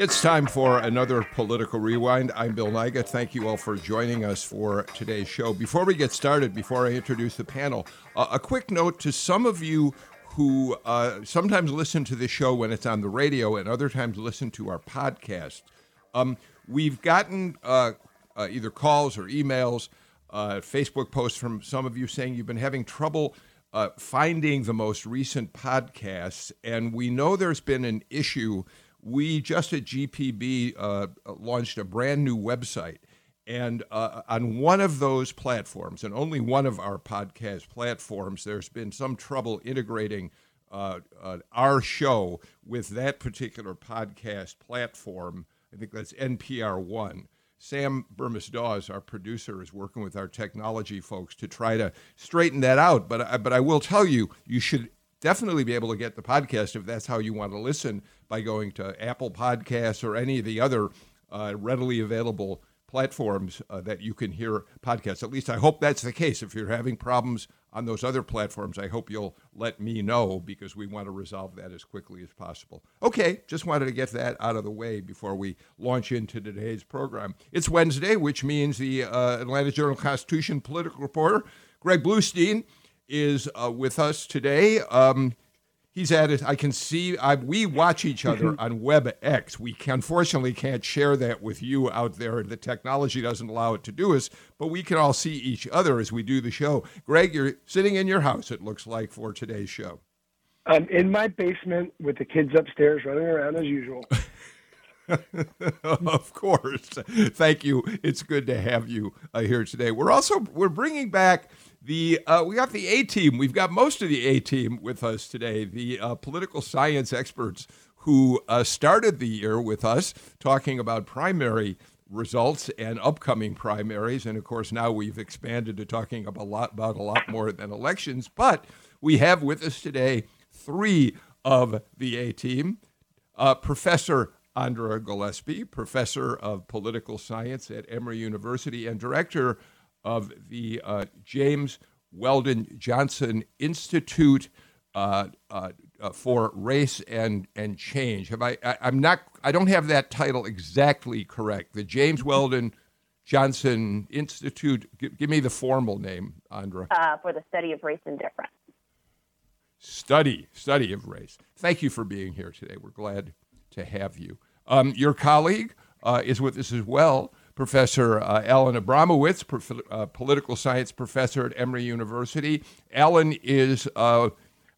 It's time for another political rewind. I'm Bill Nigut. Thank you all for joining us for today's show. Before we get started, before I introduce the panel, uh, a quick note to some of you who uh, sometimes listen to this show when it's on the radio and other times listen to our podcast. Um, we've gotten uh, uh either calls or emails, uh, Facebook posts from some of you saying you've been having trouble. Uh, finding the most recent podcasts, and we know there's been an issue we just at GPB uh, launched a brand new website. And uh, on one of those platforms, and only one of our podcast platforms, there's been some trouble integrating uh, uh our show with that particular podcast platform. I think that's NPR One. Sam Bermas Dawes, our producer, is working with our technology folks to try to straighten that out. But I, but I will tell you, you should definitely be able to get the podcast if that's how you want to listen by going to Apple Podcasts or any of the other uh, readily available platforms uh, that you can hear podcasts. At least I hope that's the case. If you're having problems on those other platforms, I hope you'll let me know because we want to resolve that as quickly as possible. Okay, just wanted to get that out of the way before we launch into today's program. It's Wednesday, which means the uh, Atlanta Journal Constitution political reporter, Greg Bluestein, is uh, with us today. Um, he's at it. I can see. I, we watch each other mm-hmm. on WebEx. We can, unfortunately can't share that with you out there. The technology doesn't allow it to do us, but we can all see each other as we do the show. Greg, you're sitting in your house. It looks like for today's show. I'm in my basement with the kids upstairs running around as usual. of course. Thank you. It's good to have you uh, here today. We're also we're bringing back the uh, we got the A team. We've got most of the A team with us today. The uh, political science experts who uh, started the year with us talking about primary results and upcoming primaries, and of course now we've expanded to talking about a lot, about a lot more than elections. But we have with us today three of the A team. Uh, Professor Andra Gillespie, professor of political science at Emory University and director of the uh, James Weldon Johnson Institute uh, uh, uh, for Race and and Change. Have I, I? am not. I don't have that title exactly correct. The James Weldon Johnson Institute. Give, give me the formal name, Andra. Uh, for the study of race and difference. Study, study of race. Thank you for being here today. We're glad to have you. Um, your colleague uh, is with us as well. Professor uh, Alan Abramowitz, prof- uh, political science professor at Emory University. Alan is uh,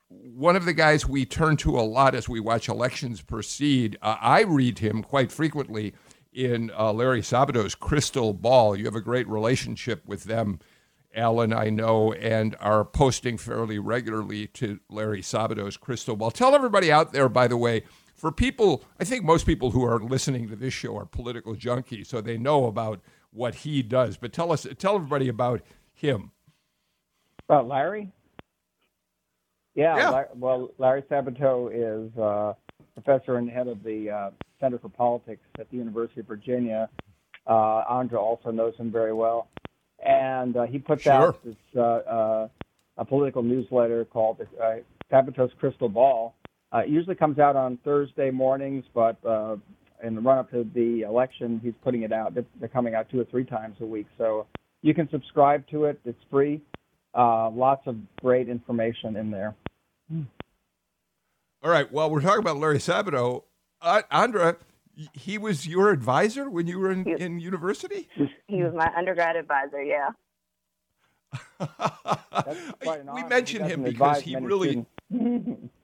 one of the guys we turn to a lot as we watch elections proceed. Uh, I read him quite frequently in uh, Larry Sabato's Crystal Ball. You have a great relationship with them, Alan, I know, and are posting fairly regularly to Larry Sabato's Crystal Ball. Tell everybody out there, by the way, for people, I think most people who are listening to this show are political junkies, so they know about what he does. But tell us, tell everybody about him. About Larry? Yeah, yeah. Well, Larry Sabato is uh, professor and head of the uh, Center for Politics at the University of Virginia. Uh, Andra also knows him very well, and uh, he puts sure. out this uh, uh, a political newsletter called uh, Sabato's Crystal Ball, uh, it usually comes out on Thursday mornings, but uh, in the run up to the election, he's putting it out. They're, they're coming out two or three times a week. So you can subscribe to it. It's free. Uh, lots of great information in there. All right. Well, we're talking about Larry Sabato. Uh, Andra, he was your advisor when you were in, he, in university? He was my undergrad advisor, yeah. we mentioned him because he really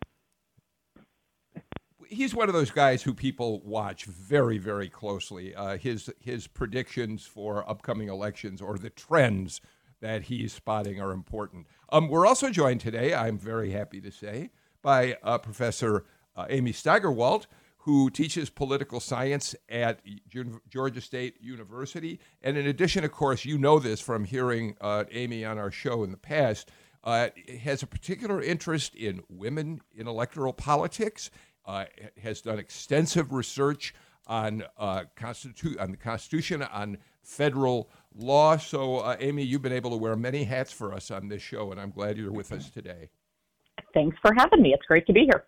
he's one of those guys who people watch very, very closely. Uh, his his predictions for upcoming elections or the trends that he's spotting are important. Um, we're also joined today, I'm very happy to say, by uh, Professor uh, Amy Steigerwalt, who teaches political science at Georgia State University. And in addition, of course, you know this from hearing uh, Amy on our show in the past. uh, has a particular interest in women in electoral politics, has done extensive research on, uh, constitu- on the Constitution, on federal law. So, uh, Amy, you've been able to wear many hats for us on this show, and I'm glad you're with us today. Thanks for having me. It's great to be here.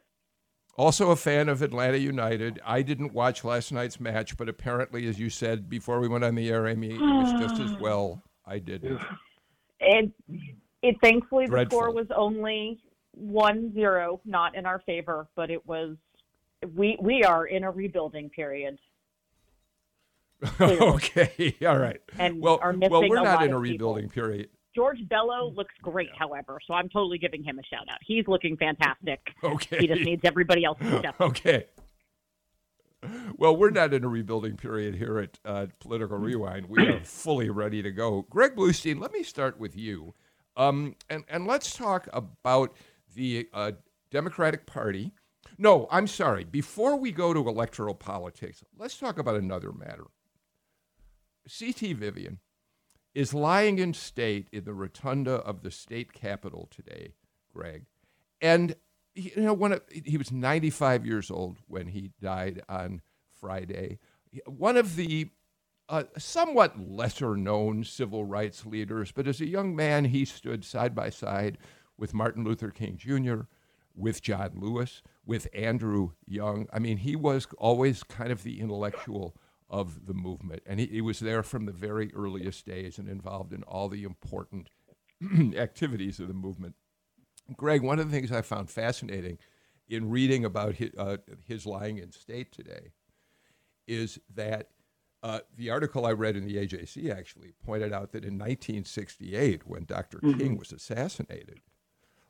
Also, a fan of Atlanta United. I didn't watch last night's match, but apparently, as you said before we went on the air, Amy, it was just as well. I did. It, And it thankfully the score was only one zero, not in our favor, but it was. We we are in a rebuilding period, okay, all right. and Well, well, we're not in a of people. rebuilding period. George Bello looks great, however, so I'm totally giving him a shout out. He's looking fantastic. Okay. He just needs everybody else to step. up. Okay. Well, we're not in a rebuilding period here at uh, Political Rewind. We are fully ready to go. Greg Bluestein, let me start with you. Um, and, and let's talk about the uh, Democratic Party. No, I'm sorry. Before we go to electoral politics, let's talk about another matter. C.T. Vivian is lying in state in the rotunda of the state capitol today, Greg. And you know, when it, he was 95 years old when he died on Friday. One of the uh, somewhat lesser known civil rights leaders, but as a young man, he stood side by side with Martin Luther King Jr., with John Lewis, with Andrew Young. I mean, he was always kind of the intellectual of the movement, and he, he was there from the very earliest days and involved in all the important activities of the movement. Greg, one of the things I found fascinating in reading about his, uh, his lying in state today is that uh, the article I read in the AJC actually pointed out that in 1968, when doctor King was assassinated,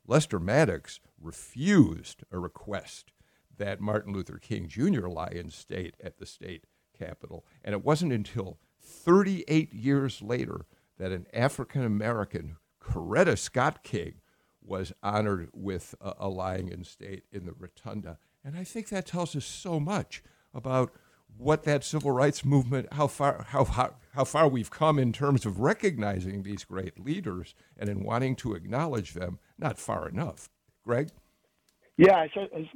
Lester Maddox refused a request that Martin Luther King Jr. lie in state at the state capitol. And it wasn't until 38 years later that an African American, Coretta Scott King, was honored with a, a lying in state in the rotunda. And I think that tells us so much about what that civil rights movement, how far, how, how, how far we've come in terms of recognizing these great leaders and in wanting to acknowledge them, not far enough. Greg? Yeah, it,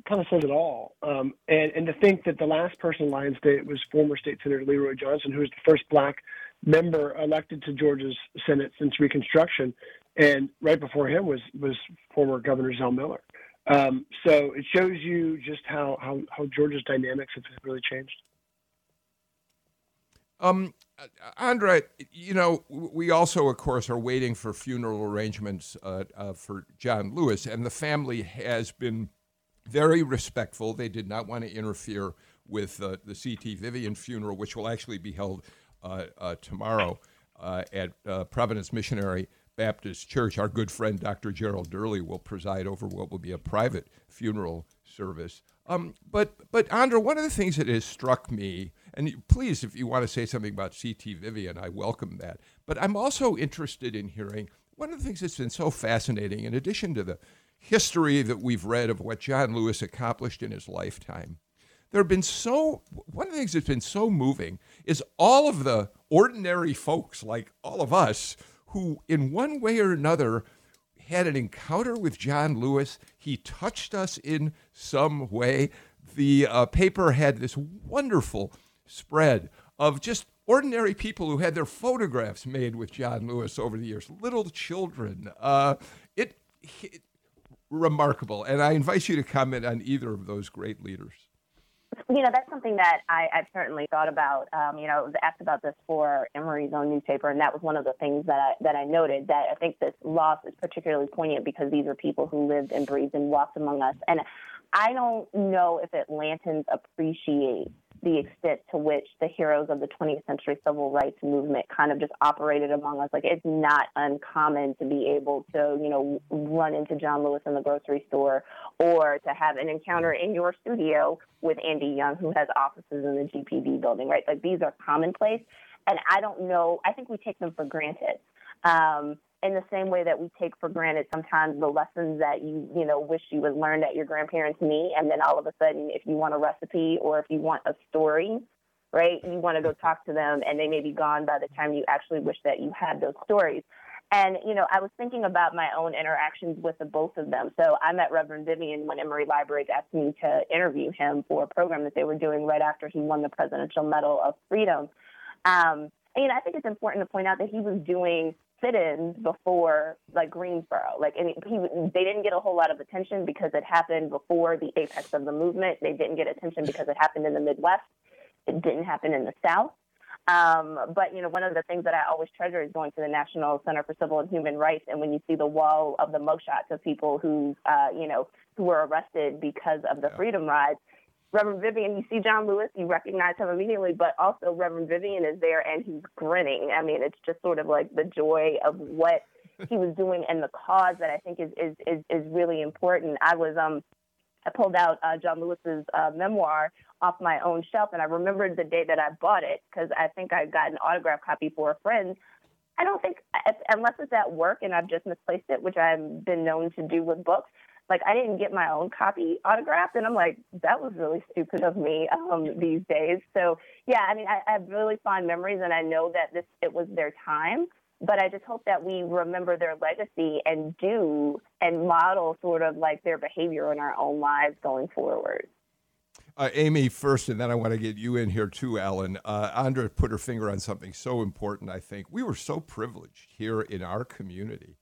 kind of says it all. Um, and, and to think that the last person in Lion State was former State Senator Leroy Johnson, who was the first black member elected to Georgia's Senate since Reconstruction, and right before him was was former Governor Zell Miller. Um, so it shows you just how, how, how Georgia's dynamics have really changed. Um, uh, Andra, you know, we also, of course, are waiting for funeral arrangements uh, uh, for John Lewis, and the family has been very respectful. They did not want to interfere with uh, the C.T. Vivian funeral, which will actually be held uh, uh, tomorrow at Providence Missionary Baptist Church. Our good friend Dr. Gerald Durley will preside over what will be a private funeral service. Um, but, but Andra, one of the things that has struck me, and please, if you want to say something about C.T. Vivian, I welcome that. But I'm also interested in hearing one of the things that's been so fascinating, in addition to the history that we've read of what John Lewis accomplished in his lifetime, there have been so one of the things that's been so moving is all of the ordinary folks like all of us who in one way or another had an encounter with John Lewis. He touched us in some way. The uh, paper had this wonderful spread of just ordinary people who had their photographs made with John Lewis over the years, little children. Uh, it, it remarkable, and I invite you to comment on either of those great leaders. You know, that's something that I, I've certainly thought about. Um, you know, I was asked about this for Emory's own newspaper, and that was one of the things that I, that I noted. That I think this loss is particularly poignant because these are people who lived and breathed and walked among us. And I don't know if Atlantans appreciate the extent to which the heroes of the 20th century civil rights movement kind of just operated among us. Like it's not uncommon to be able to, you know, run into John Lewis in the grocery store or to have an encounter in your studio with Andy Young, who has offices in the GPB building, right? Like these are commonplace. And I don't know, I think we take them for granted. Um, in the same way that we take for granted sometimes the lessons that you you know wish you would learn at your grandparents' knee, and then all of a sudden, if you want a recipe or if you want a story, right, you want to go talk to them, and they may be gone by the time you actually wish that you had those stories. And, you know, I was thinking about my own interactions with the both of them. So I met Reverend Vivian when Emory Libraries asked me to interview him for a program that they were doing right after he won the Presidential Medal of Freedom. Um, and, you know, I think it's important to point out that he was doing sit-ins before like Greensboro. Like, and he, they didn't get a whole lot of attention because it happened before the apex of the movement. They didn't get attention because it happened in the Midwest. It didn't happen in the South. Um, but you know, one of the things that I always treasure is going to the National Center for Civil and Human Rights, and when you see the wall of the mugshots of people who, uh, you know, who were arrested because of the yeah. Freedom Rides, Reverend Vivian, you see John Lewis, you recognize him immediately, but also Reverend Vivian is there and he's grinning. I mean, it's just sort of like the joy of what he was doing and the cause that I think is is is, is really important. I was um I pulled out uh, John Lewis's uh, memoir off my own shelf, and I remembered the day that I bought it because I think I got an autograph copy for a friend. I don't think, unless it's at work and I've just misplaced it, which I've been known to do with books, like I didn't get my own copy autographed, and I'm like, that was really stupid of me um, these days. So yeah, I mean, I, I have really fond memories, and I know that this it was their time. But I just hope that we remember their legacy and do and model sort of like their behavior in our own lives going forward. Uh, Amy first, and then I want to get you in here too, Alan. Uh, Andra put her finger on something so important. I think we were so privileged here in our community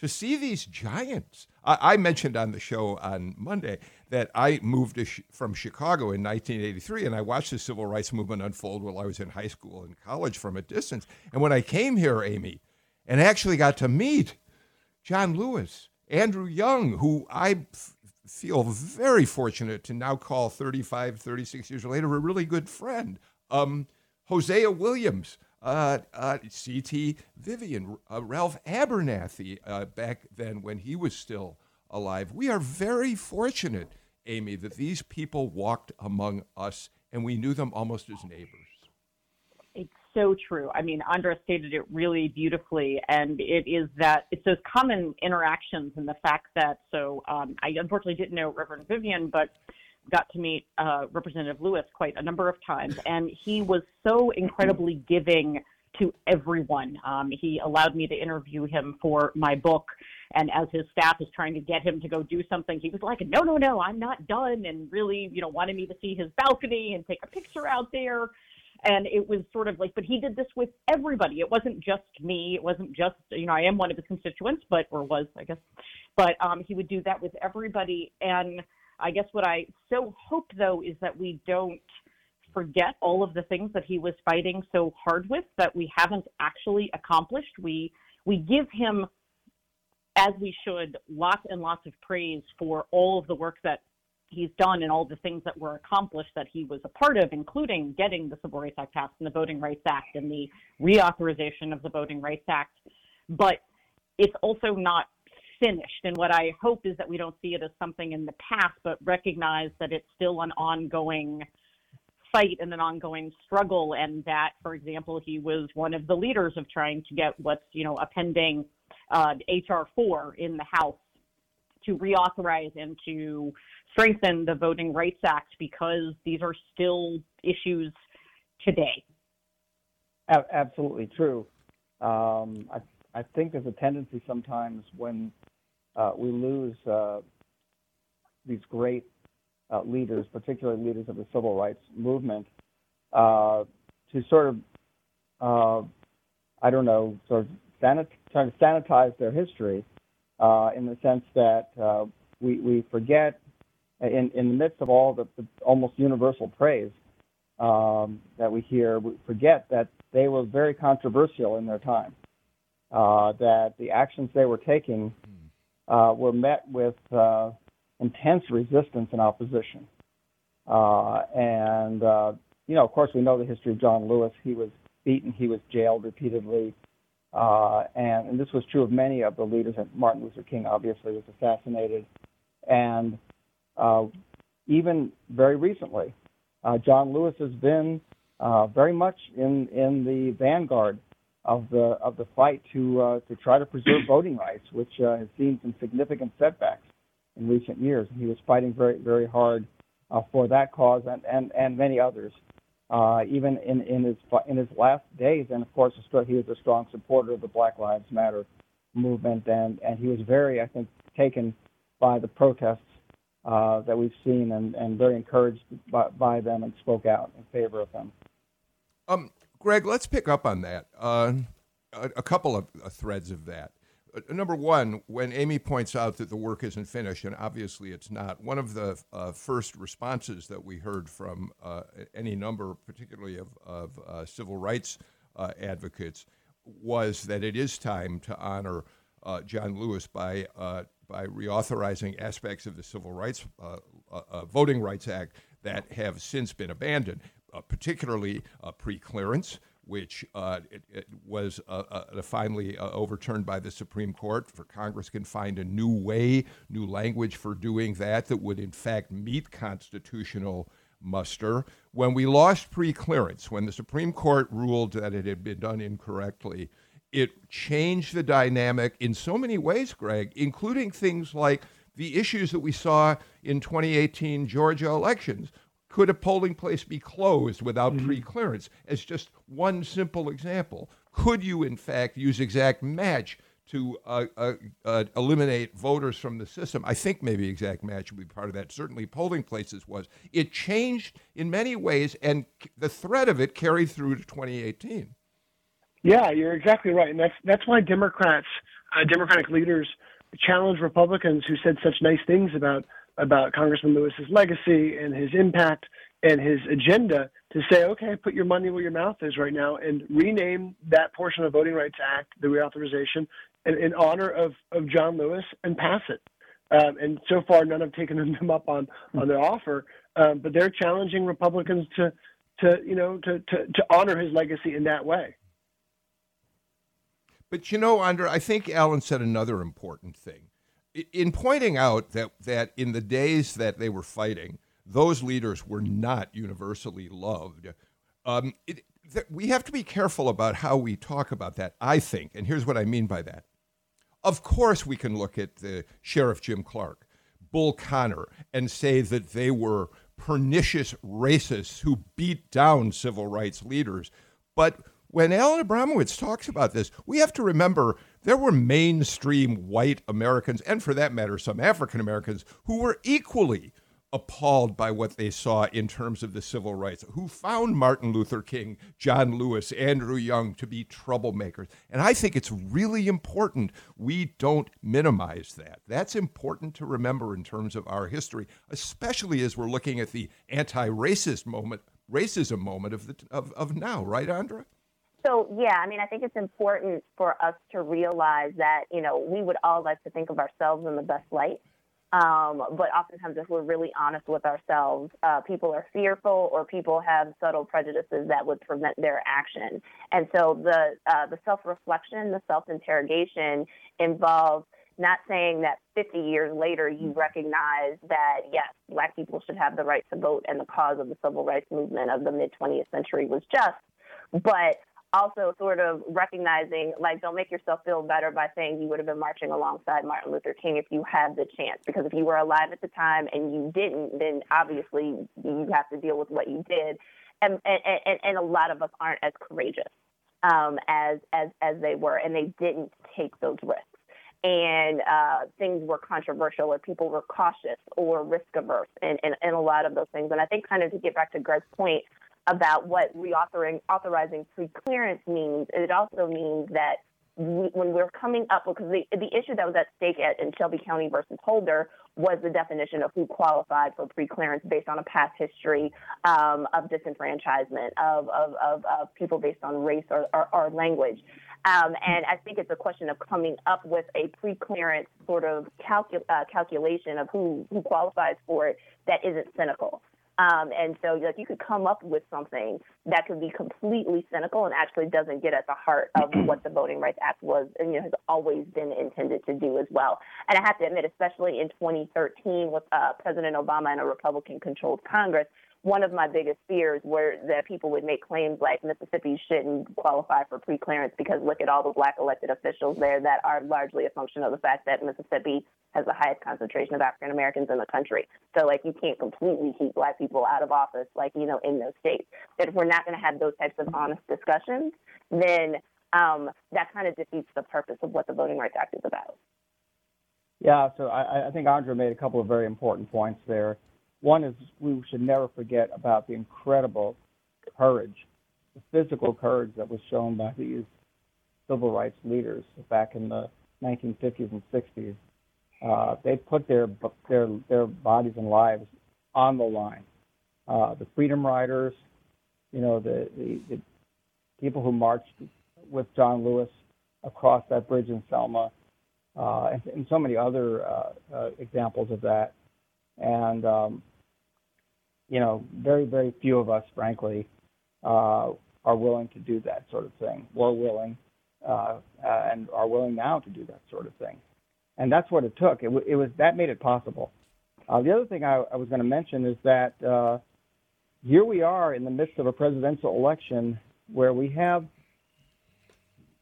to see these giants. I, I mentioned on the show on Monday that I moved sh- from Chicago in 1983, and I watched the civil rights movement unfold while I was in high school and college from a distance. And when I came here, Amy, and actually got to meet John Lewis, Andrew Young, who I f- feel very fortunate to now call 35, 36 years later a really good friend. Um, Hosea Williams, uh, uh, C.T. Vivian, uh, Ralph Abernathy, uh, back then when he was still alive. We are very fortunate, Amy, that these people walked among us and we knew them almost as neighbors. It's so true. I mean, Andra stated it really beautifully, and it is that it's those common interactions and the fact that. So, um, I unfortunately didn't know Reverend Vivian, but got to meet uh, Representative Lewis quite a number of times, and he was so incredibly giving to everyone. Um, he allowed me to interview him for my book, and as his staff is trying to get him to go do something, he was like, "No, no, no, I'm not done," and really, you know, wanted me to see his balcony and take a picture out there. And it was sort of like, but he did this with everybody. It wasn't just me. It wasn't just, you know, I am one of his constituents, but or was, I guess, but um, he would do that with everybody. And I guess what I so hope though is that we don't forget all of the things that he was fighting so hard with that we haven't actually accomplished. We we give him as we should lots and lots of praise for all of the work that he's done and all the things that were accomplished that he was a part of, including getting the Civil Rights Act passed and the Voting Rights Act and the reauthorization of the Voting Rights Act. But it's also not finished. And what I hope is that we don't see it as something in the past, but recognize that it's still an ongoing fight and an ongoing struggle. And that, for example, he was one of the leaders of trying to get what's, you know, a pending uh, HR 4 in the House to reauthorize and to strengthen the Voting Rights Act because these are still issues today. Absolutely true. Um, I, I think there's a tendency sometimes when uh, we lose uh, these great uh, leaders, particularly leaders of the civil rights movement, uh, to sort of, uh, I don't know, sort of sanit- trying to sanitize their history uh, in the sense that we, we forget, in, in the midst of all the, the almost universal praise um, that we hear, we forget that they were very controversial in their time. that the actions they were taking uh, were met with uh, intense resistance and opposition. Uh, and, uh, you know, of course, we know the history of John Lewis. He was beaten, he was jailed repeatedly. Uh, and, and, this was true of many of the leaders. Martin Luther King obviously was assassinated. And uh, even very recently, John Lewis has been very much in, in the vanguard of the of the fight to uh, to try to preserve voting rights, which uh, has seen some significant setbacks in recent years. And He was fighting very very hard uh, for that cause and and, and many others. Uh, even in, in his in his last days, and of course, he was a strong supporter of the Black Lives Matter movement, and and he was very, I think, taken by the protests uh, that we've seen, and and very encouraged by, by them, and spoke out in favor of them. Um, Greg, let's pick up on that. Uh, a, a, couple of uh, threads of that. Uh, number one, when Amy points out that the work isn't finished, and obviously it's not, one of the uh, first responses that we heard from uh, any number, particularly of, of uh, civil rights advocates, was that it is time to honor John Lewis by by reauthorizing aspects of the Civil Rights Voting Rights Act that have since been abandoned, particularly pre-clearance which uh, it, it was uh, uh, finally uh, overturned by the Supreme Court. For Congress can find a new way, new language for doing that that would in fact meet constitutional muster. When we lost pre-clearance, when the Supreme Court ruled that it had been done incorrectly, it changed the dynamic in so many ways, Greg, including things like the issues that we saw in 2018 Georgia elections, could a polling place be closed without mm-hmm. pre-clearance? As just one simple example, could you in fact use exact match to uh, uh, uh, eliminate voters from the system? I think maybe exact match would be part of that. Certainly, polling places was. It changed in many ways, and the threat of it carried through to 2018. Yeah, you're exactly right, and that's that's why Democrats, uh, Democratic leaders, challenged Republicans who said such nice things about about Congressman Lewis's legacy and his impact and his agenda to say, okay, put your money where your mouth is right now and rename that portion of Voting Rights Act, the reauthorization, in, in honor of, of John Lewis and pass it. Um, and so far, none have taken them up on, on their offer, um, but they're challenging Republicans to, to you know, to, to, to honor his legacy in that way. But you know, Andra, I think Alan said another important thing in pointing out that that in the days that they were fighting, those leaders were not universally loved. Um, it, th- we have to be careful about how we talk about that. I think, and here's what I mean by that. Of course, we can look at the Sheriff Jim Clark, Bull Connor, and say that they were pernicious racists who beat down civil rights leaders. But when Alan Abramowitz talks about this, we have to remember there were mainstream white Americans, and for that matter, some African Americans, who were equally appalled by what they saw in terms of the civil rights, who found Martin Luther King, John Lewis, Andrew Young to be troublemakers. And I think it's really important we don't minimize that. That's important to remember in terms of our history, especially as we're looking at the anti-racist moment, racism moment of the of, of now, right, Andra? So yeah, I mean, I think it's important for us to realize that you know we would all like to think of ourselves in the best light, um, but oftentimes if we're really honest with ourselves, uh, people are fearful or people have subtle prejudices that would prevent their action. And so the uh, the self reflection, the self interrogation involves not saying that 50 years later you recognize that yes, black people should have the right to vote and the cause of the civil rights movement of the mid 20th century was just, but also sort of recognizing like don't make yourself feel better by saying you would have been marching alongside Martin Luther King if you had the chance. Because if you were alive at the time and you didn't then obviously you have to deal with what you did. And and, and a lot of us aren't as courageous um, as as as they were and they didn't take those risks. And uh, things were controversial or people were cautious or risk averse and, and, and a lot of those things. And I think kind of to get back to Greg's point about what authorizing pre-clearance means. It also means that we, when we're coming up, because the, the issue that was at stake at, in Shelby County versus Holder was the definition of who qualified for pre-clearance based on a past history um, of disenfranchisement of, of, of, of, people based on race or, or, or language. Um, and I think it's a question of coming up with a pre-clearance sort of calcul- uh, calculation of who, who qualifies for it that isn't cynical. Um, and so, like, you could come up with something that could be completely cynical and actually doesn't get at the heart of what the Voting Rights Act was and you know, has always been intended to do as well. And I have to admit, especially in 2013 with uh, President Obama and a Republican-controlled Congress, one of my biggest fears were that people would make claims like Mississippi shouldn't qualify for pre-clearance because look at all the black elected officials there that are largely a function of the fact that Mississippi has the highest concentration of African Americans in the country. So like you can't completely keep black people out of office like, you know, in those states. But if we're not going to have those types of honest discussions, then um, that kind of defeats the purpose of what the Voting Rights Act is about. Yeah, so I, I think Andra made a couple of very important points there. One is we should never forget about the incredible courage, the physical courage that was shown by these civil rights leaders back in the 1950s and 60s. Uh, they put their their their bodies and lives on the line. Uh, the Freedom Riders, you know, the, the, the people who marched with John Lewis across that bridge in Selma, uh, and, and, so many other uh, uh, examples of that. And um, you know, very very few of us, frankly, uh, are willing to do that sort of thing. We're willing uh, and are willing now to do that sort of thing. And that's what it took. It, w- it was that made it possible. Uh, the other thing I, I was going to mention is that uh, here we are in the midst of a presidential election where we have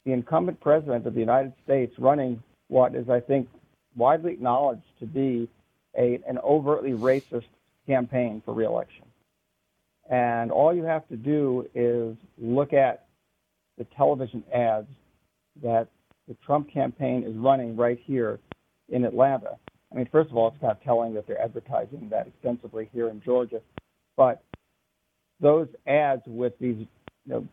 the incumbent president of the United States running what is, I think, widely acknowledged to be a, an overtly racist campaign for reelection. And all you have to do is look at the television ads that the Trump campaign is running right here in Atlanta. I mean, first of all, it's kind of telling that they're advertising that extensively here in Georgia, but those ads with these you know,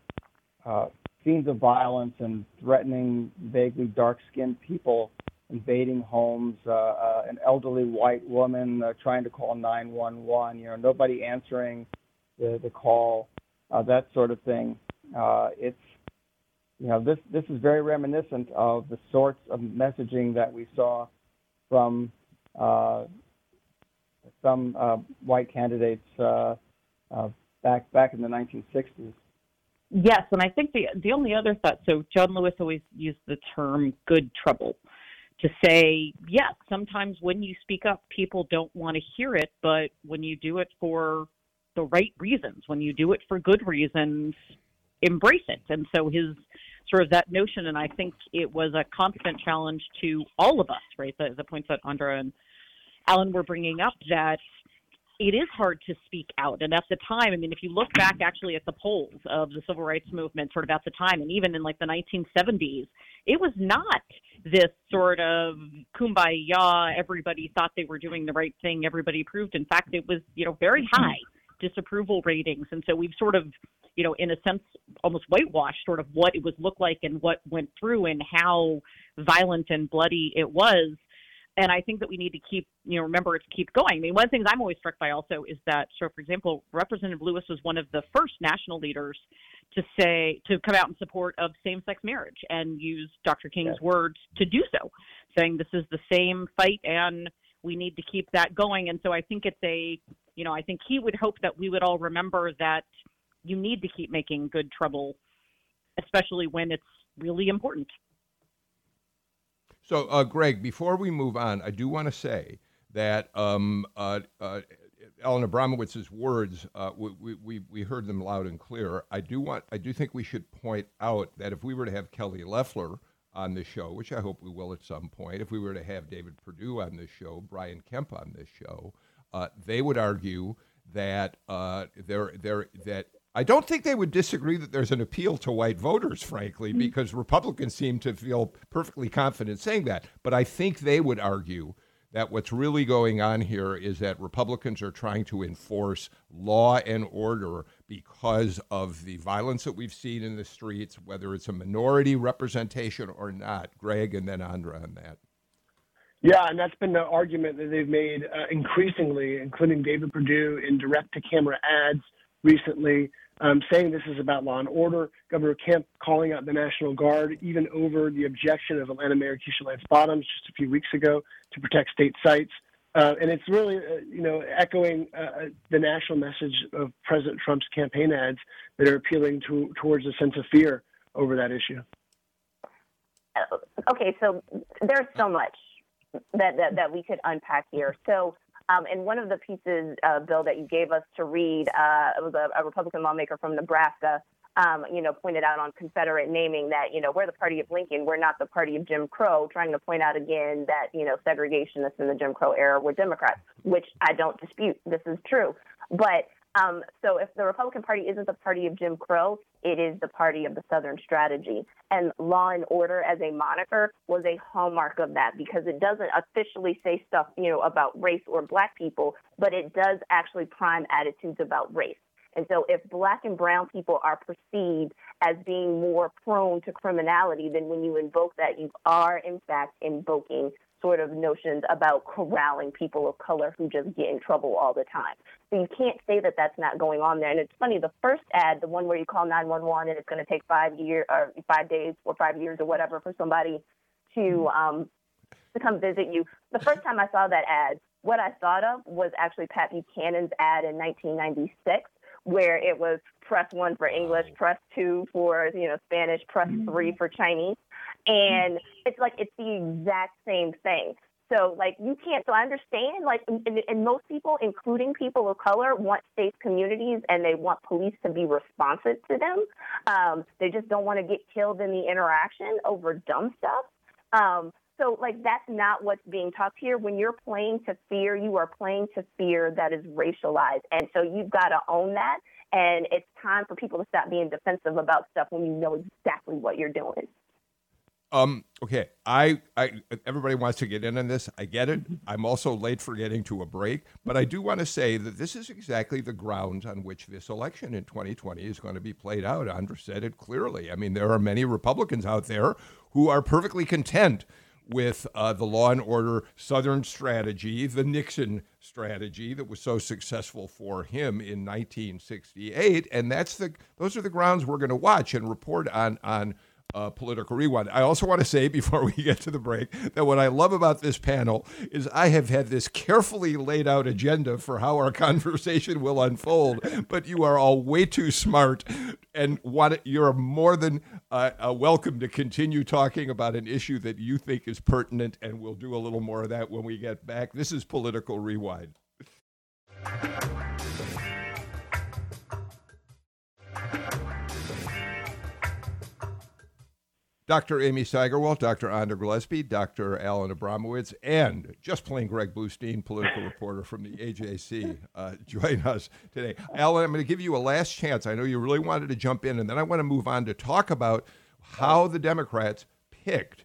uh, scenes of violence and threatening, vaguely dark-skinned people invading homes, uh, uh, an elderly white woman uh, trying to call 911, you know, nobody answering the, the call, uh, that sort of thing. Uh, it's you know, this this is very reminiscent of the sorts of messaging that we saw from uh, some uh, white candidates uh, uh back back in the 1960s. Yes, and I think the the only other thought. So John Lewis always used the term "good trouble" to say, yes, sometimes when you speak up, people don't want to hear it, but when you do it for the right reasons, when you do it for good reasons, embrace it. And so his sort of that notion, and I think it was a constant challenge to all of us, right? The, the points that Andra and Alan were bringing up that it is hard to speak out. And at the time, I mean, if you look back actually at the polls of the civil rights movement sort of at the time, and even in like the 1970s, it was not this sort of kumbaya, everybody thought they were doing the right thing, everybody approved. In fact, it was, you know, very mm-hmm. high disapproval ratings. And so we've sort of, you know, in a sense, almost whitewashed sort of what it was look like and what went through and how violent and bloody it was. And I think that we need to keep, you know, remember to keep going. I mean, one of the things I'm always struck by also is that, so for example, Representative Lewis was one of the first national leaders to say, to come out in support of same sex marriage and use Dr. King's yes. words to do so, saying this is the same fight and we need to keep that going. And so I think it's a, you know, I think he would hope that we would all remember that you need to keep making good trouble, especially when it's really important. So, uh, Greg, before we move on, I do want to say that um, uh, uh, Alan Abramowitz's words, uh, we, we, we heard them loud and clear. I do want, I do think we should point out that if we were to have Kelly Loeffler on this show, which I hope we will at some point, if we were to have David Perdue on this show, Brian Kemp on this show, uh, they would argue that uh, they're, they're, that I don't think they would disagree that there's an appeal to white voters, frankly, mm-hmm. because Republicans seem to feel perfectly confident saying that. But I think they would argue that what's really going on here is that Republicans are trying to enforce law and order because of the violence that we've seen in the streets, whether it's a minority representation or not. Greg, and then Andra on that. Yeah, and that's been the argument that they've made uh, increasingly, including David Perdue in direct to camera ads recently, um, saying this is about law and order. Governor Kemp calling out the National Guard, even over the objection of Atlanta Mayor Keisha Lance Bottoms just a few weeks ago to protect state sites. Uh, and it's really, uh, you know, echoing uh, uh the national message of President Trump's campaign ads that are appealing to, towards a sense of fear over that issue. Uh, okay, so there's so much that, that, that we could unpack here. So, um, and one of the pieces, uh, Bill, that you gave us to read, uh, it was a, a, Republican lawmaker from Nebraska, um, you know, pointed out on Confederate naming that, you know, we're the party of Lincoln, we're not the party of Jim Crow, trying to point out again that, you know, segregationists in the Jim Crow era were Democrats, which I don't dispute. This is true. But Um, so if the Republican Party isn't the party of Jim Crow, it is the party of the Southern strategy. And law and order as a moniker was a hallmark of that because it doesn't officially say stuff, you know, about race or black people, but it does actually prime attitudes about race. And so if black and brown people are perceived as being more prone to criminality, then when you invoke that, you are in fact invoking sort of notions about corralling people of color who just get in trouble all the time. So you can't say that that's not going on there. And it's funny, the first ad, the one where you call 911 and it's going to take five years or five days or five years or whatever for somebody to mm-hmm. um, to come visit you. The first time I saw that ad, what I thought of was actually Pat Buchanan's ad in 1996 where it was press one for English, press two for you know Spanish, press three mm-hmm. for Chinese, and it's like it's the exact same thing. So like you can't. So I understand like, and, and most people, including people of color, want safe communities and they want police to be responsive to them. Um, they just don't want to get killed in the interaction over dumb stuff. Um, so, like, that's not what's being talked here. When you're playing to fear, you are playing to fear that is racialized. And so you've got to own that. And it's time for people to stop being defensive about stuff when you know exactly what you're doing. Um, okay. I, I, everybody wants to get in on this. I get it. I'm also late for getting to a break, but I do want to say that this is exactly the grounds on which this election in 2020 is going to be played out. Andra said it clearly. I mean, there are many Republicans out there who are perfectly content with uh, the law and order Southern strategy, the Nixon strategy that was so successful for him in 1968, and that's the those are the grounds we're going to watch and report on on uh, political rewind. I also want to say before we get to the break that what I love about this panel is I have had this carefully laid out agenda for how our conversation will unfold, but you are all way too smart and want you're more than uh, uh, welcome to continue talking about an issue that you think is pertinent, and we'll do a little more of that when we get back. This is Political Rewind. Dr. Amy Steigerwalt, Dr. Andra Gillespie, Dr. Alan Abramowitz, and just plain Greg Bluestein, political reporter from the AJC, uh, join us today. Alan, I'm going to give you a last chance. I know you really wanted to jump in, and then I want to move on to talk about how the Democrats picked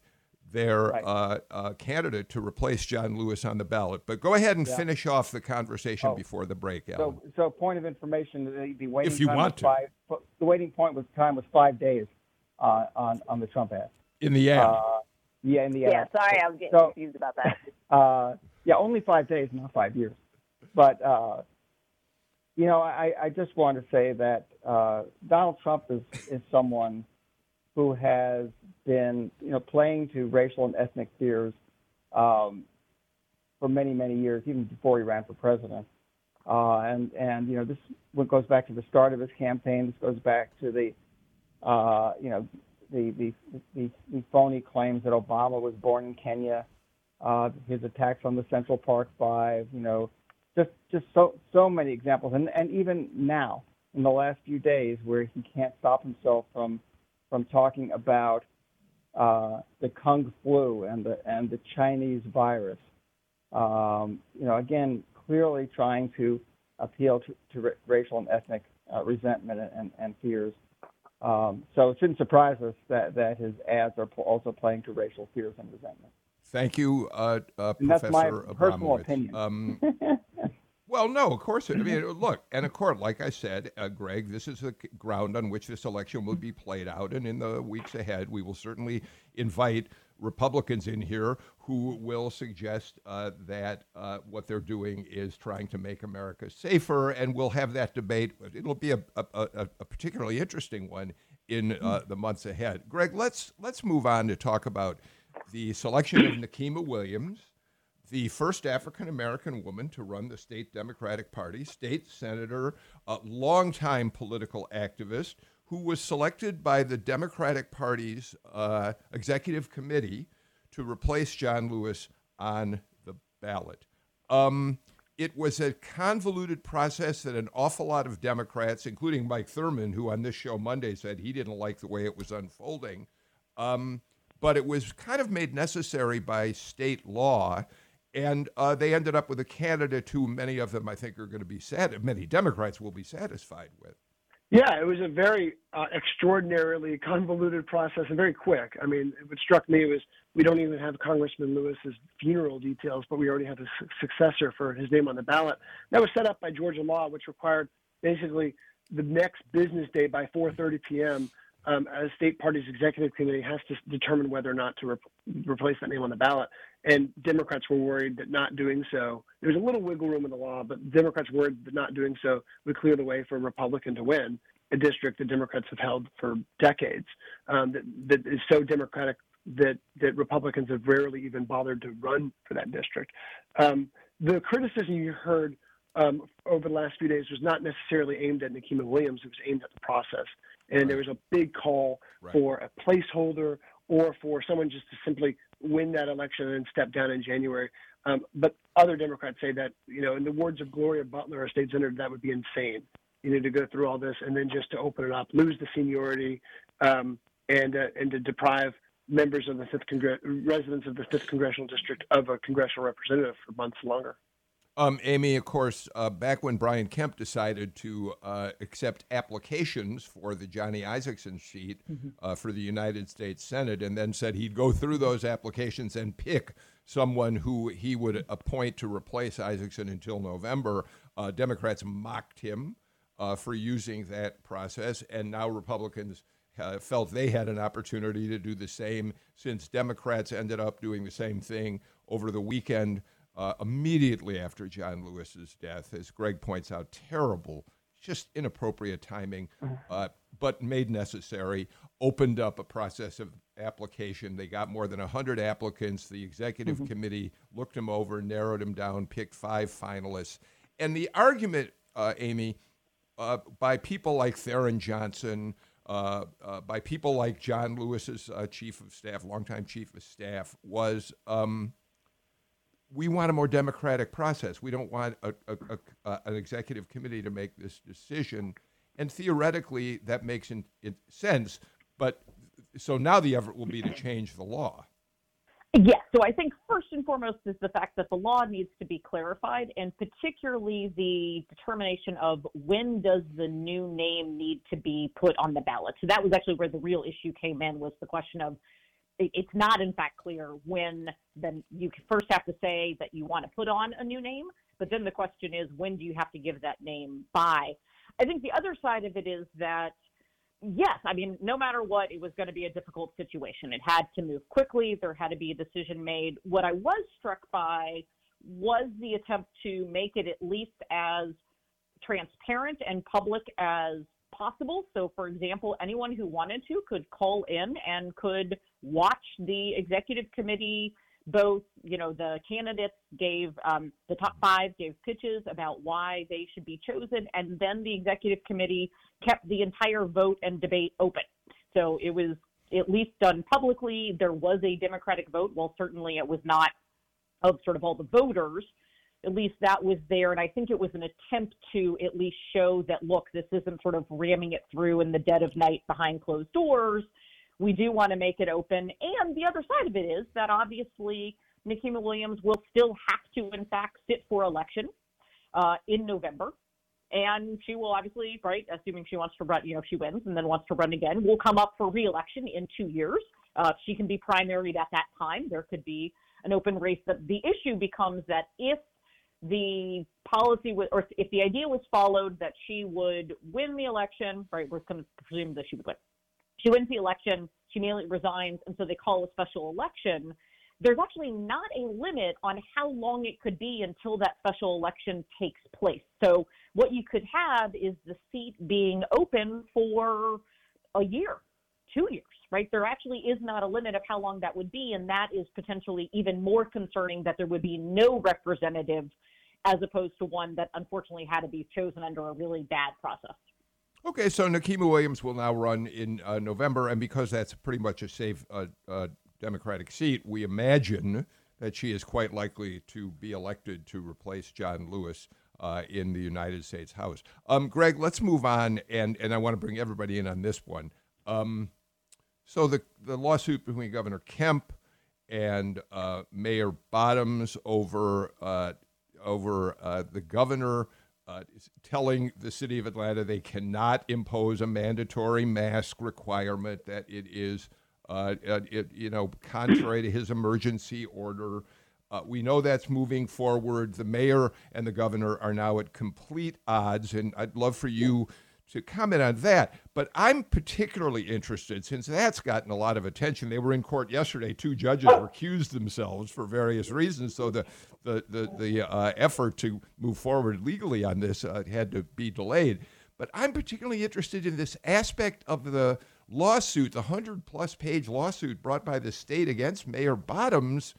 their right. uh, uh, candidate to replace John Lewis on the ballot. But go ahead and yeah. finish off the conversation oh. before the break, Alan. So, so point of information: the, the waiting if you time want to. Five, the waiting point was time was five days uh, on on the Trump ad. In the ad. Uh, yeah, in the ad. Yeah, sorry, I was getting so, confused about that. Uh, yeah, only five days, not five years. But uh, you know, I, I just want to say that uh, Donald Trump is is someone who has been you know playing to racial and ethnic fears um, for many many years, even before he ran for president. Uh, and and you know this goes back to the start of his campaign. This goes back to the uh, you know, the, the, the, the phony claims that Obama was born in Kenya, uh, his attacks on the Central Park Five, you know, just just so so many examples, and and even now in the last few days where he can't stop himself from from talking about uh, the Kung flu and the and the Chinese virus. Um, you know, again, clearly trying to appeal to, to racial and ethnic uh, resentment and, and fears. Um, so it shouldn't surprise us that, that his ads are also playing to racial fears and resentment. Thank you, uh, uh, Professor that's my Abramowitz. personal opinion. Um, well, no, of course. I mean, look, and of course, like I said, uh, Greg, this is the ground on which this election will be played out, and in the weeks ahead, we will certainly invite Republicans in here who will suggest uh, that uh, what they're doing is trying to make America safer, and we'll have that debate. It'll be a, a, a, a particularly interesting one in uh, the months ahead. Greg, let's let's move on to talk about the selection of Nikema Williams, the first African American woman to run the state Democratic Party, state senator, a longtime political activist who was selected by the Democratic Party's uh, executive committee to replace John Lewis on the ballot. Um, it was a convoluted process that an awful lot of Democrats, including Mike Thurmond, who on this show Monday said he didn't like the way it was unfolding, um, but it was kind of made necessary by state law. And uh, they ended up with a candidate who many of them, I think, are going to be sad. Many Democrats will be satisfied with. Yeah, it was a very uh, extraordinarily convoluted process and very quick. I mean, what struck me was we don't even have Congressman Lewis's funeral details, but we already have a su- successor for his name on the ballot. That was set up by Georgia law, which required basically the next business day by 4:30 p.m. Um, a state party's executive committee has to determine whether or not to re- replace that name on the ballot. And Democrats were worried that not doing so, there was a little wiggle room in the law, but Democrats worried that not doing so would clear the way for a Republican to win a district that Democrats have held for decades, um, that, that is so Democratic that, that Republicans have rarely even bothered to run for that district. Um, the criticism you heard um, over the last few days was not necessarily aimed at Nikema Williams, it was aimed at the process. And there was a big call right. for a placeholder or for someone just to simply win that election and step down in January. Um, but other Democrats say that, you know, in the words of Gloria Butler, our state senator, that would be insane. You know, to go through all this and then just to open it up, lose the seniority, um, and uh, and to deprive members of the fifth Congre- residents of the fifth congressional district of a congressional representative for months longer. Um, Amy, of course, uh, back when Brian Kemp decided to uh, accept applications for the Johnny Isakson seat mm-hmm. uh, for the United States Senate, and then said he'd go through those applications and pick someone who he would appoint to replace Isakson until November, uh, Democrats mocked him uh, for using that process, and now Republicans. Uh, felt they had an opportunity to do the same since Democrats ended up doing the same thing over the weekend uh, immediately after John Lewis's death, as Greg points out, terrible, just inappropriate timing, mm-hmm. uh, but made necessary, opened up a process of application. They got more than 100 applicants. The executive mm-hmm. committee looked them over, narrowed them down, picked five finalists. And the argument, uh, Amy, uh, by people like Tharon Johnson, uh, uh, by people like John Lewis's uh, chief of staff, longtime chief of staff, was um, we want a more democratic process. We don't want a, a, a, uh, an executive committee to make this decision. And theoretically, that makes in, in sense. But so now the effort will be to change the law. Yes. So I think first and foremost is the fact that the law needs to be clarified, and particularly the determination of when does the new name need to be put on the ballot. So that was actually where the real issue came in was the question of it's not in fact clear when then you first have to say that you want to put on a new name, but then the question is when do you have to give that name by? I think the other side of it is that yes, I mean, no matter what, it was going to be a difficult situation. It had to move quickly. There had to be a decision made. What I was struck by was the attempt to make it at least as transparent and public as possible. So, for example, anyone who wanted to could call in and could watch the executive committee. Both, you know, the candidates gave um, the top five gave pitches about why they should be chosen, and then the executive committee kept the entire vote and debate open. So it was at least done publicly. There was a Democratic vote. Well, certainly it was not of sort of all the voters, at least that was there. And I think it was an attempt to at least show that, look, this isn't sort of ramming it through in the dead of night behind closed doors. We do want to make it open. And the other side of it is that obviously Nikki Williams will still have to, in fact, sit for election uh, in November. And she will obviously, right, assuming she wants to run, you know, if she wins and then wants to run again, will come up for reelection in two years. Uh, she can be primaried at that time. There could be an open race. But the issue becomes that if the policy was, or if the idea was followed that she would win the election, right? We're going to presume that she would win. She wins the election, she immediately resigns, and so they call a special election. There's actually not a limit on how long it could be until that special election takes place. So what you could have is the seat being open for a year, two years, right? There actually is not a limit of how long that would be, and that is potentially even more concerning that there would be no representative as opposed to one that unfortunately had to be chosen under a really bad process. Okay, so Nikema Williams will now run in uh, November, and because that's pretty much a safe uh, uh, Democratic seat, we imagine that she is quite likely to be elected to replace John Lewis uh, in the United States House. Um, Greg, let's move on, and, and I want to bring everybody in on this one. Um, so the the lawsuit between Governor Kemp and uh, Mayor Bottoms over uh, over uh, the governor uh, telling the city of Atlanta they cannot impose a mandatory mask requirement. That it is, uh, it, you know, contrary to his emergency order. Uh, we know that's moving forward. The mayor and the governor are now at complete odds, and I'd love for you to comment on that. But I'm particularly interested since that's gotten a lot of attention. They were in court yesterday. Two judges recused themselves for various reasons, so the the the, the uh, effort to move forward legally on this uh, had to be delayed. But I'm particularly interested in this aspect of the lawsuit, the hundred plus page lawsuit brought by the state against Mayor Bottoms.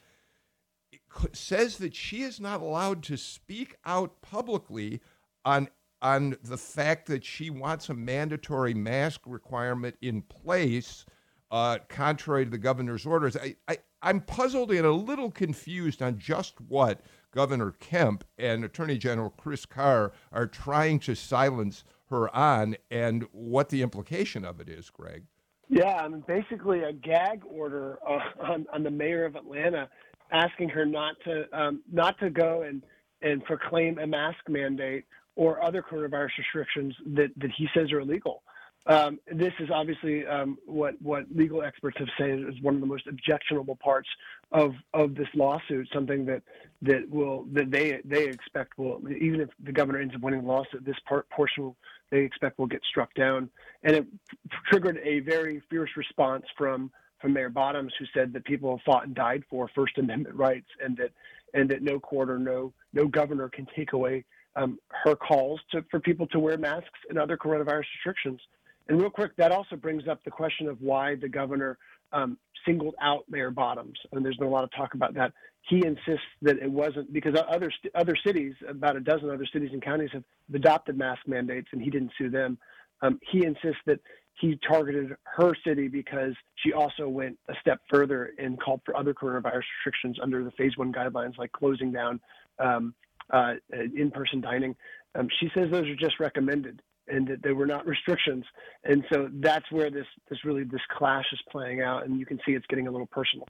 says that she is not allowed to speak out publicly on on the fact that she wants a mandatory mask requirement in place, uh, contrary to the governor's orders. I, I, I'm puzzled and a little confused on just what Governor Kemp and Attorney General Chris Carr are trying to silence her on and what the implication of it is, Greg. Yeah, I mean, basically a gag order uh, on, on the mayor of Atlanta asking her not to um, not to go and, and proclaim a mask mandate or other coronavirus restrictions that, that he says are illegal. Um, this is obviously um, what what legal experts have said is one of the most objectionable parts of of this lawsuit. Something that that will that they they expect will even if the governor ends up winning the lawsuit, this part portion they expect will get struck down. And it triggered a very fierce response from from Mayor Bottoms, who said that people have fought and died for First Amendment rights, and that and that no court or no no governor can take away um, her calls to, for people to wear masks and other coronavirus restrictions. And real quick, that also brings up the question of why the governor um, singled out Mayor Bottoms. And there's been a lot of talk about that. He insists that it wasn't because other other cities, about a dozen other cities and counties, have adopted mask mandates, and he didn't sue them. Um, he insists that he targeted her city because she also went a step further and called for other coronavirus restrictions under the phase one guidelines, like closing down um, uh, in-person dining. Um, she says those are just recommended and that they were not restrictions. And so that's where this this really this clash is playing out, and you can see it's getting a little personal.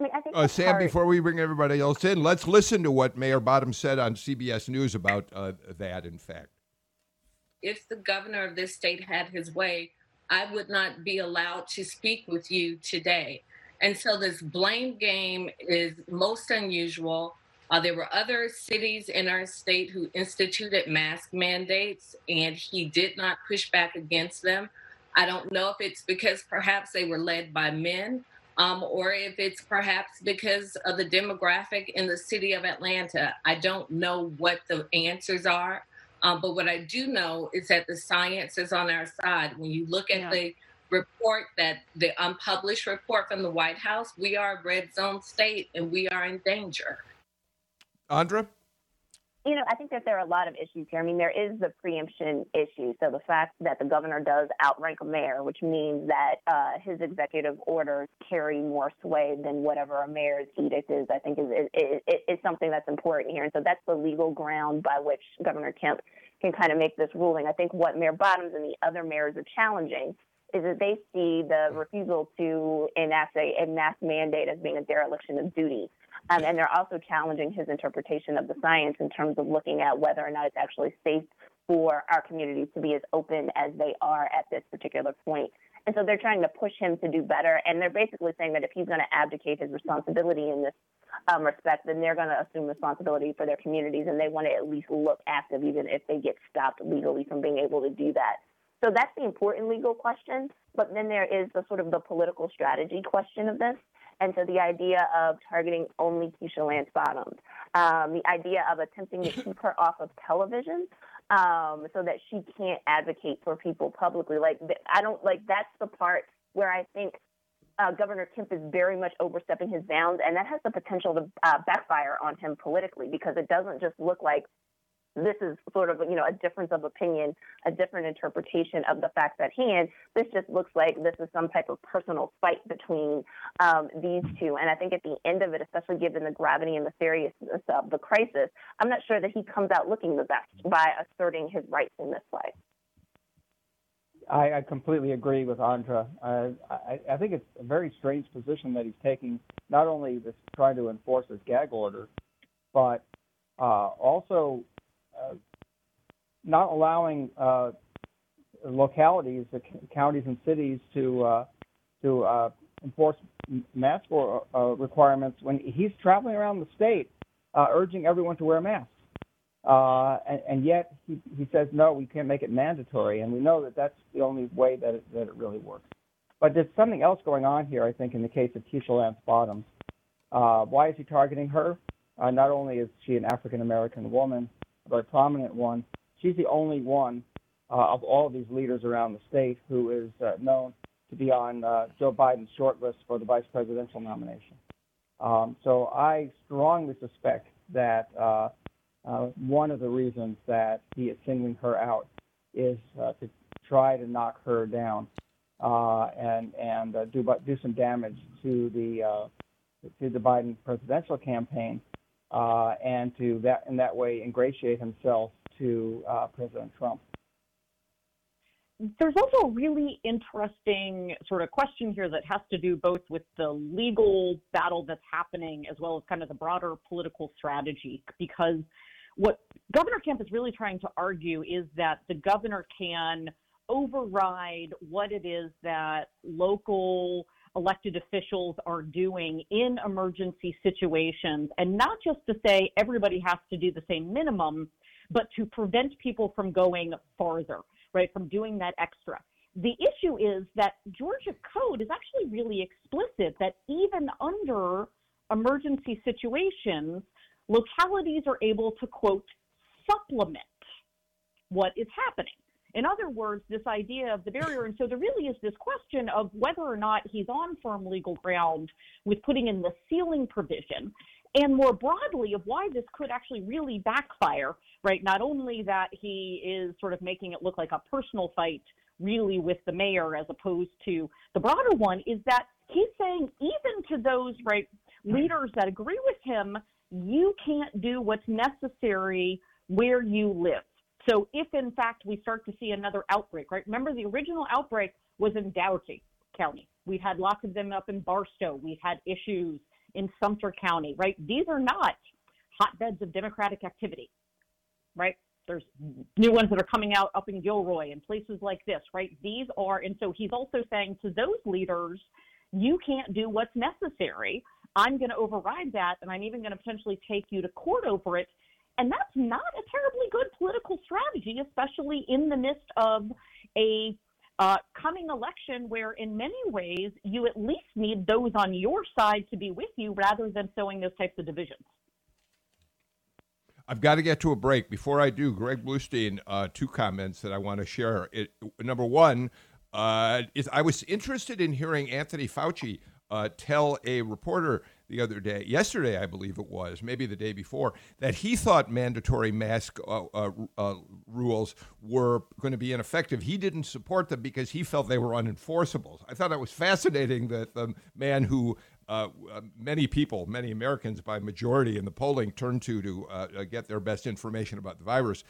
I mean, I Uh, Sam, part- before we bring everybody else in, let's listen to what Mayor Bottom said on CBS News about uh, that, in fact. if the governor of this state had his way, I would not be allowed to speak with you today. And so this blame game is most unusual. Uh, there were other cities in our state who instituted mask mandates, and he did not push back against them. I don't know if it's because perhaps they were led by men, um, or if it's perhaps because of the demographic in the city of Atlanta. I don't know what the answers are. Um, but what I do know is that the science is on our side. When you look at Yeah. the report that the unpublished report from the White House, we are a red zone state and we are in danger. Andra? you know, I think that there are a lot of issues here. I mean, there is the preemption issue. So the fact that the governor does outrank a mayor, which means that uh, his executive orders carry more sway than whatever a mayor's edict is, I think is, is, is, is something that's important here. And so that's the legal ground by which Governor Kemp can kind of make this ruling. I think what Mayor Bottoms and the other mayors are challenging is that they see the refusal to enact a, a mask mandate as being a dereliction of duty. Um, and they're also challenging his interpretation of the science in terms of looking at whether or not it's actually safe for our communities to be as open as they are at this particular point. And so they're trying to push him to do better. And they're basically saying that if he's going to abdicate his responsibility in this um, respect, then they're going to assume responsibility for their communities and they want to at least look active, even if they get stopped legally from being able to do that. So that's the important legal question. But then there is the sort of the political strategy question of this. And so the idea of targeting only Keisha Lance Bottoms, um, the idea of attempting to keep her off of television um, so that she can't advocate for people publicly. Like, I don't like that's the part where I think uh, Governor Kemp is very much overstepping his bounds, and that has the potential to uh, backfire on him politically because it doesn't just look like this is sort of you know a difference of opinion, a different interpretation of the facts at hand. This just looks like this is some type of personal fight between um, these two. And I think at the end of it, especially given the gravity and the seriousness of the crisis, I'm not sure that he comes out looking the best by asserting his rights in this way. I, I completely agree with Andra. I, I think it's a very strange position that he's taking, not only this trying to enforce this gag order, but uh, also not allowing uh, localities, the counties and cities, to uh, to uh, enforce mask requirements when he's traveling around the state, urging everyone to wear masks. Uh, and, and, yet he, he says, no, we can't make it mandatory. And we know that that's the only way that it, that it really works. But there's something else going on here, I think, in the case of Keisha Lance Bottoms. Uh, why is he targeting her? Uh, not only is she an African American woman, a very prominent one, she's the only one uh, of all these leaders around the state who is uh, known to be on uh, Joe Biden's shortlist for the vice presidential nomination. Um, so I strongly suspect that uh, one of the reasons that he is singling her out is uh, to try to knock her down uh, and and uh, do do some damage to the uh, to the Biden presidential campaign uh, and to that in that way ingratiate himself to President Trump. There's also a really interesting sort of question here that has to do both with the legal battle that's happening as well as kind of the broader political strategy because what Governor Kemp is really trying to argue is that the governor can override what it is that local elected officials are doing in emergency situations, and not just to say everybody has to do the same minimum, but to prevent people from going farther, right, from doing that extra. The issue is that Georgia code is actually really explicit that even under emergency situations, localities are able to, quote, supplement what is happening. In other words, this idea of the barrier. And so there really is this question of whether or not he's on firm legal ground with putting in the ceiling provision. And more broadly, of why this could actually really backfire, right? Not only that he is sort of making it look like a personal fight, really, with the mayor as opposed to the broader one, is that he's saying even to those, right, leaders that agree with him, you can't do what's necessary where you live. So if in fact we start to see another outbreak, right? Remember the original outbreak was in Dougherty County. We had lots of them up in Bartow. We had issues in Sumter County, right? These are not hotbeds of democratic activity, right? There's new ones that are coming out up in Gilroy and places like this, right? These are, and so he's also saying to those leaders, you can't do what's necessary I'm going to override that, and I'm even going to potentially take you to court over it. And that's not a terribly good political strategy, especially in the midst of a uh, coming election where, in many ways, you at least need those on your side to be with you rather than sowing those types of divisions. I've got to get to a break. Before I do, Greg Bluestein, uh, two comments that I want to share. It, number one uh, is I was interested in hearing Anthony Fauci uh, tell a reporter the other day, yesterday, I believe it was, maybe the day before, that he thought mandatory mask uh, uh, uh, rules were going to be ineffective. He didn't support them because he felt they were unenforceable. I thought that was fascinating that the man who uh, uh, many people, many Americans by majority in the polling turn to to get their best information about the virus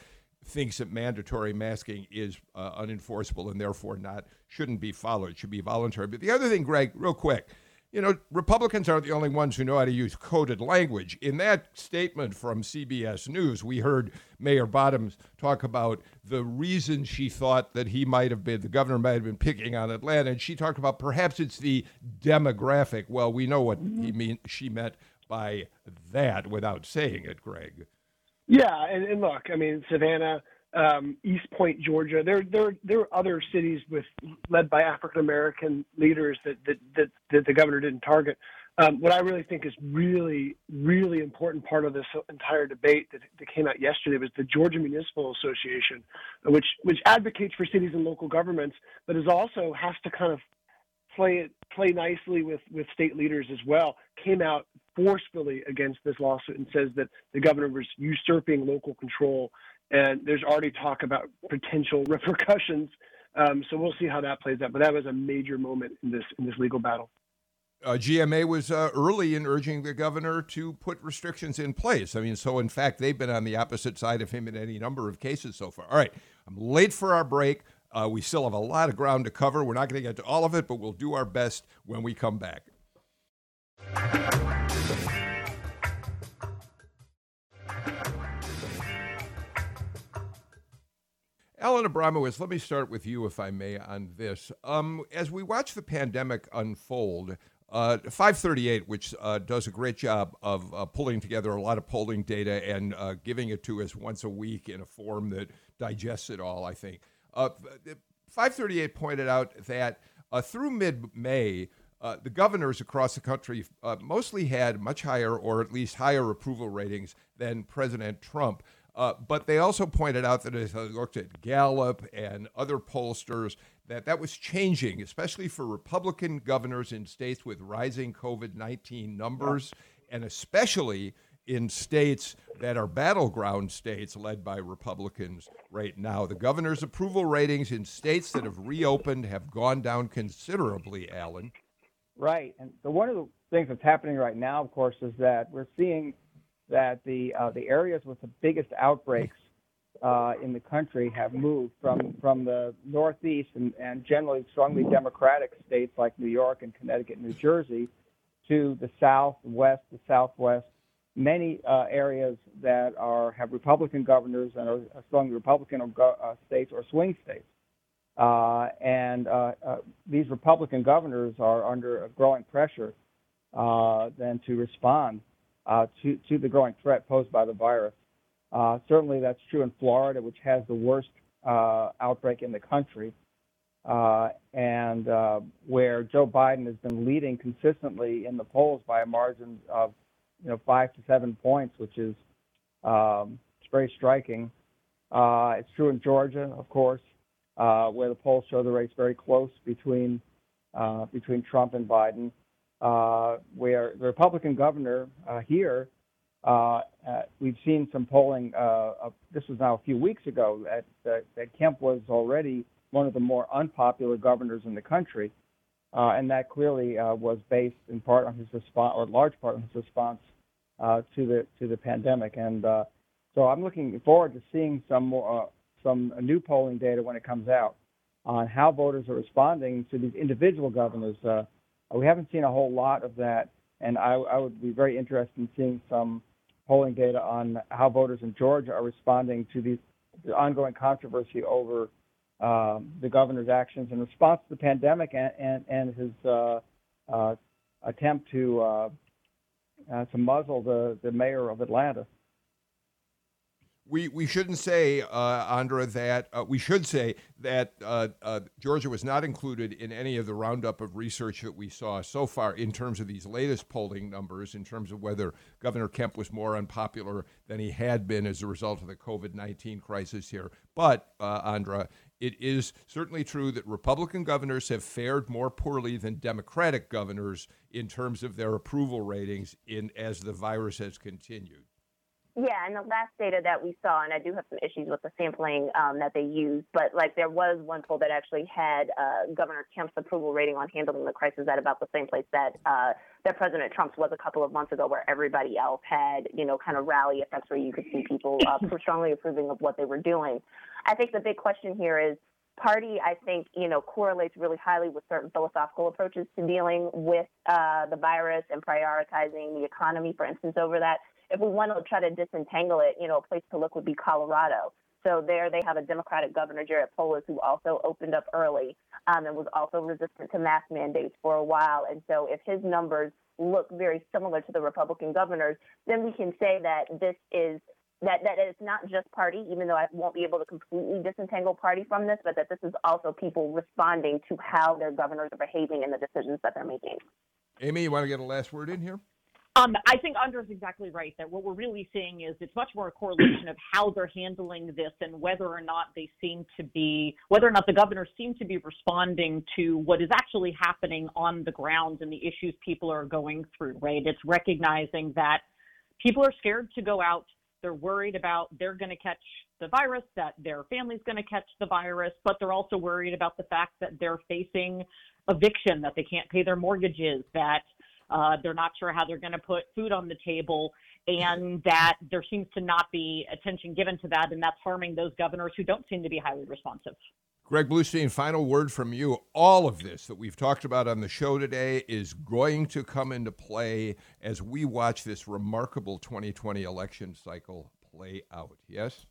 thinks that mandatory masking is unenforceable and therefore not shouldn't be followed. Should be voluntary. But the other thing, Greg, real quick, you know, Republicans aren't the only ones who know how to use coded language. In that statement from CBS News, we heard Mayor Bottoms talk about the reason she thought that he might have been, the governor might have been picking on Atlanta, and she talked about perhaps it's the demographic. Well, we know what mm-hmm. he mean she meant by that without saying it, Greg. Yeah, and, and look, I mean, Savannah um, East Point, Georgia. There, there, there are other cities with led by African American leaders that, that that that the governor didn't target. Um, what I really think is really, really important part of this entire debate that, that came out yesterday was the Georgia Municipal Association, which which advocates for cities and local governments, but is also has to kind of play it play nicely with with state leaders as well. Came out forcefully against this lawsuit and says that the governor was usurping local control and there's already talk about potential repercussions. Um, so we'll see how that plays out. But that was a major moment in this in this legal battle. Uh, GMA was uh, early in urging the governor to put restrictions in place. I mean, so in fact, they've been on the opposite side of him in any number of cases so far. All right, I'm late for our break. Uh, we still have a lot of ground to cover. We're not going to get to all of it, but we'll do our best when we come back. Alan Abramowitz, let me start with you, if I may, on this. Um, as we watch the pandemic unfold, uh, 538, which uh, does a great job of uh, pulling together a lot of polling data and uh, giving it to us once a week in a form that digests it all, I think. Uh, 538 pointed out that uh, through mid May, the governors across the country mostly had much higher, or at least higher, approval ratings than President Trump. Uh, but they also pointed out that as I looked at Gallup and other pollsters, that that was changing, especially for Republican governors in states with rising COVID 19 numbers, and especially in states that are battleground states led by Republicans right now. The governor's approval ratings in states that have reopened have gone down considerably, Alan. Right. And so one of the things that's happening right now, of course, is that we're seeing that the uh, the areas with the biggest outbreaks uh, in the country have moved from from the Northeast and, and generally strongly Democratic states like New York and Connecticut, New Jersey, to the South, West, the Southwest. Many uh, areas that are have Republican governors and are strongly Republican uh, states or swing states. Uh, and uh, uh, these Republican governors are under a growing pressure uh, then to respond uh, to, to the growing threat posed by the virus. Uh, certainly, that's true in Florida, which has the worst uh, outbreak in the country, uh, and uh, where Joe Biden has been leading consistently in the polls by a margin of, you know, five to seven points, which is um, very striking. Uh, it's true in Georgia, of course, where the polls show the race very close between between Trump and Biden uh, where the Republican governor uh, here, uh, uh, we've seen some polling. Uh, this was now a few weeks ago that, that, that Kemp was already one of the more unpopular governors in the country, uh, and that clearly uh, was based in part on his response, or large part on his response uh, to the to the pandemic. And uh, so I'm looking forward to seeing some more, uh, some new polling data when it comes out on how voters are responding to these individual governors. Uh, we haven't seen a whole lot of that, and I, I would be very interested in seeing some polling data on how voters in Georgia are responding to these, the ongoing controversy over um, the governor's actions in response to the pandemic and, and, and his uh, uh, attempt to uh, uh to muzzle the, the mayor of Atlanta we we shouldn't say, uh, Andra, that uh, we should say that uh, uh, Georgia was not included in any of the roundup of research that we saw so far in terms of these latest polling numbers, in terms of whether Governor Kemp was more unpopular than he had been as a result of the COVID 19 crisis here. But, uh, Andra, it is certainly true that Republican governors have fared more poorly than Democratic governors in terms of their approval ratings in as the virus has continued. Yeah, and the last data that we saw, and I do have some issues with the sampling um, that they used, but like there was one poll that actually had uh, Governor Kemp's approval rating on handling the crisis at about the same place that uh, that President Trump's was a couple of months ago, where everybody else had, you know, kind of rally effects where you could see people uh, strongly approving of what they were doing. I think the big question here is party, I think, you know, correlates really highly with certain philosophical approaches to dealing with uh, the virus and prioritizing the economy, for instance, over that if we want to try to disentangle it, you know, a place to look would be Colorado. So there they have a Democratic governor, Jared Polis, who also opened up early um, and was also resistant to mask mandates for a while. And so if his numbers look very similar to the Republican governors, then we can say that this is that that it's not just party, even though I won't be able to completely disentangle party from this, but that this is also people responding to how their governors are behaving and the decisions that they're making. Amy, you want to get a last word in here? Um, I think Andra's exactly right that what we're really seeing is it's much more a correlation of how they're handling this and whether or not they seem to be, whether or not the governors seem to be responding to what is actually happening on the ground and the issues people are going through, right? It's recognizing that people are scared to go out. They're worried about they're going to catch the virus, that their family's going to catch the virus, but they're also worried about the fact that they're facing eviction, that they can't pay their mortgages, that uh, they're not sure how they're going to put food on the table. and that there seems to not be attention given to that, and that's harming those governors who don't seem to be highly responsive. Greg Bluestein, final word from you. All of this that we've talked about on the show today is going to come into play as we watch this remarkable 2020 election cycle play out. Yes?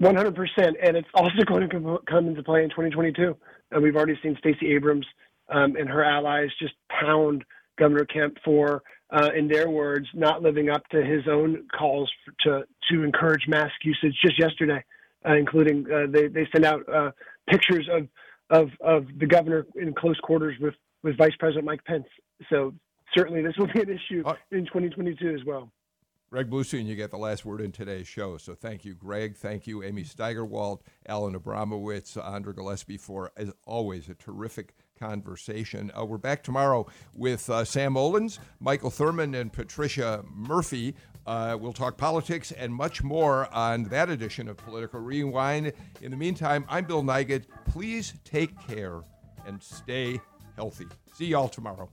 100%. And it's also going to come into play in 2022. And we've already seen Stacey Abrams um, and her allies just pound Governor Kemp for, uh, in their words, not living up to his own calls for, to, to encourage mask usage just yesterday, uh, including uh, they, they sent out uh, pictures of, of, of the governor in close quarters with, with Vice President Mike Pence. So certainly this will be an issue in 2022 as well. Greg Bluestein, you get the last word in today's show. So thank you, Greg. Thank you, Amy Steigerwalt, Alan Abramowitz, Andra Gillespie, for, as always, a terrific conversation. Uh, we're back tomorrow with uh, Sam Olens, Michael Thurmond, and Patricia Murphy. Uh, we'll talk politics and much more on that edition of Political Rewind. In the meantime, I'm Bill Nigut. Please take care and stay healthy. See y'all tomorrow.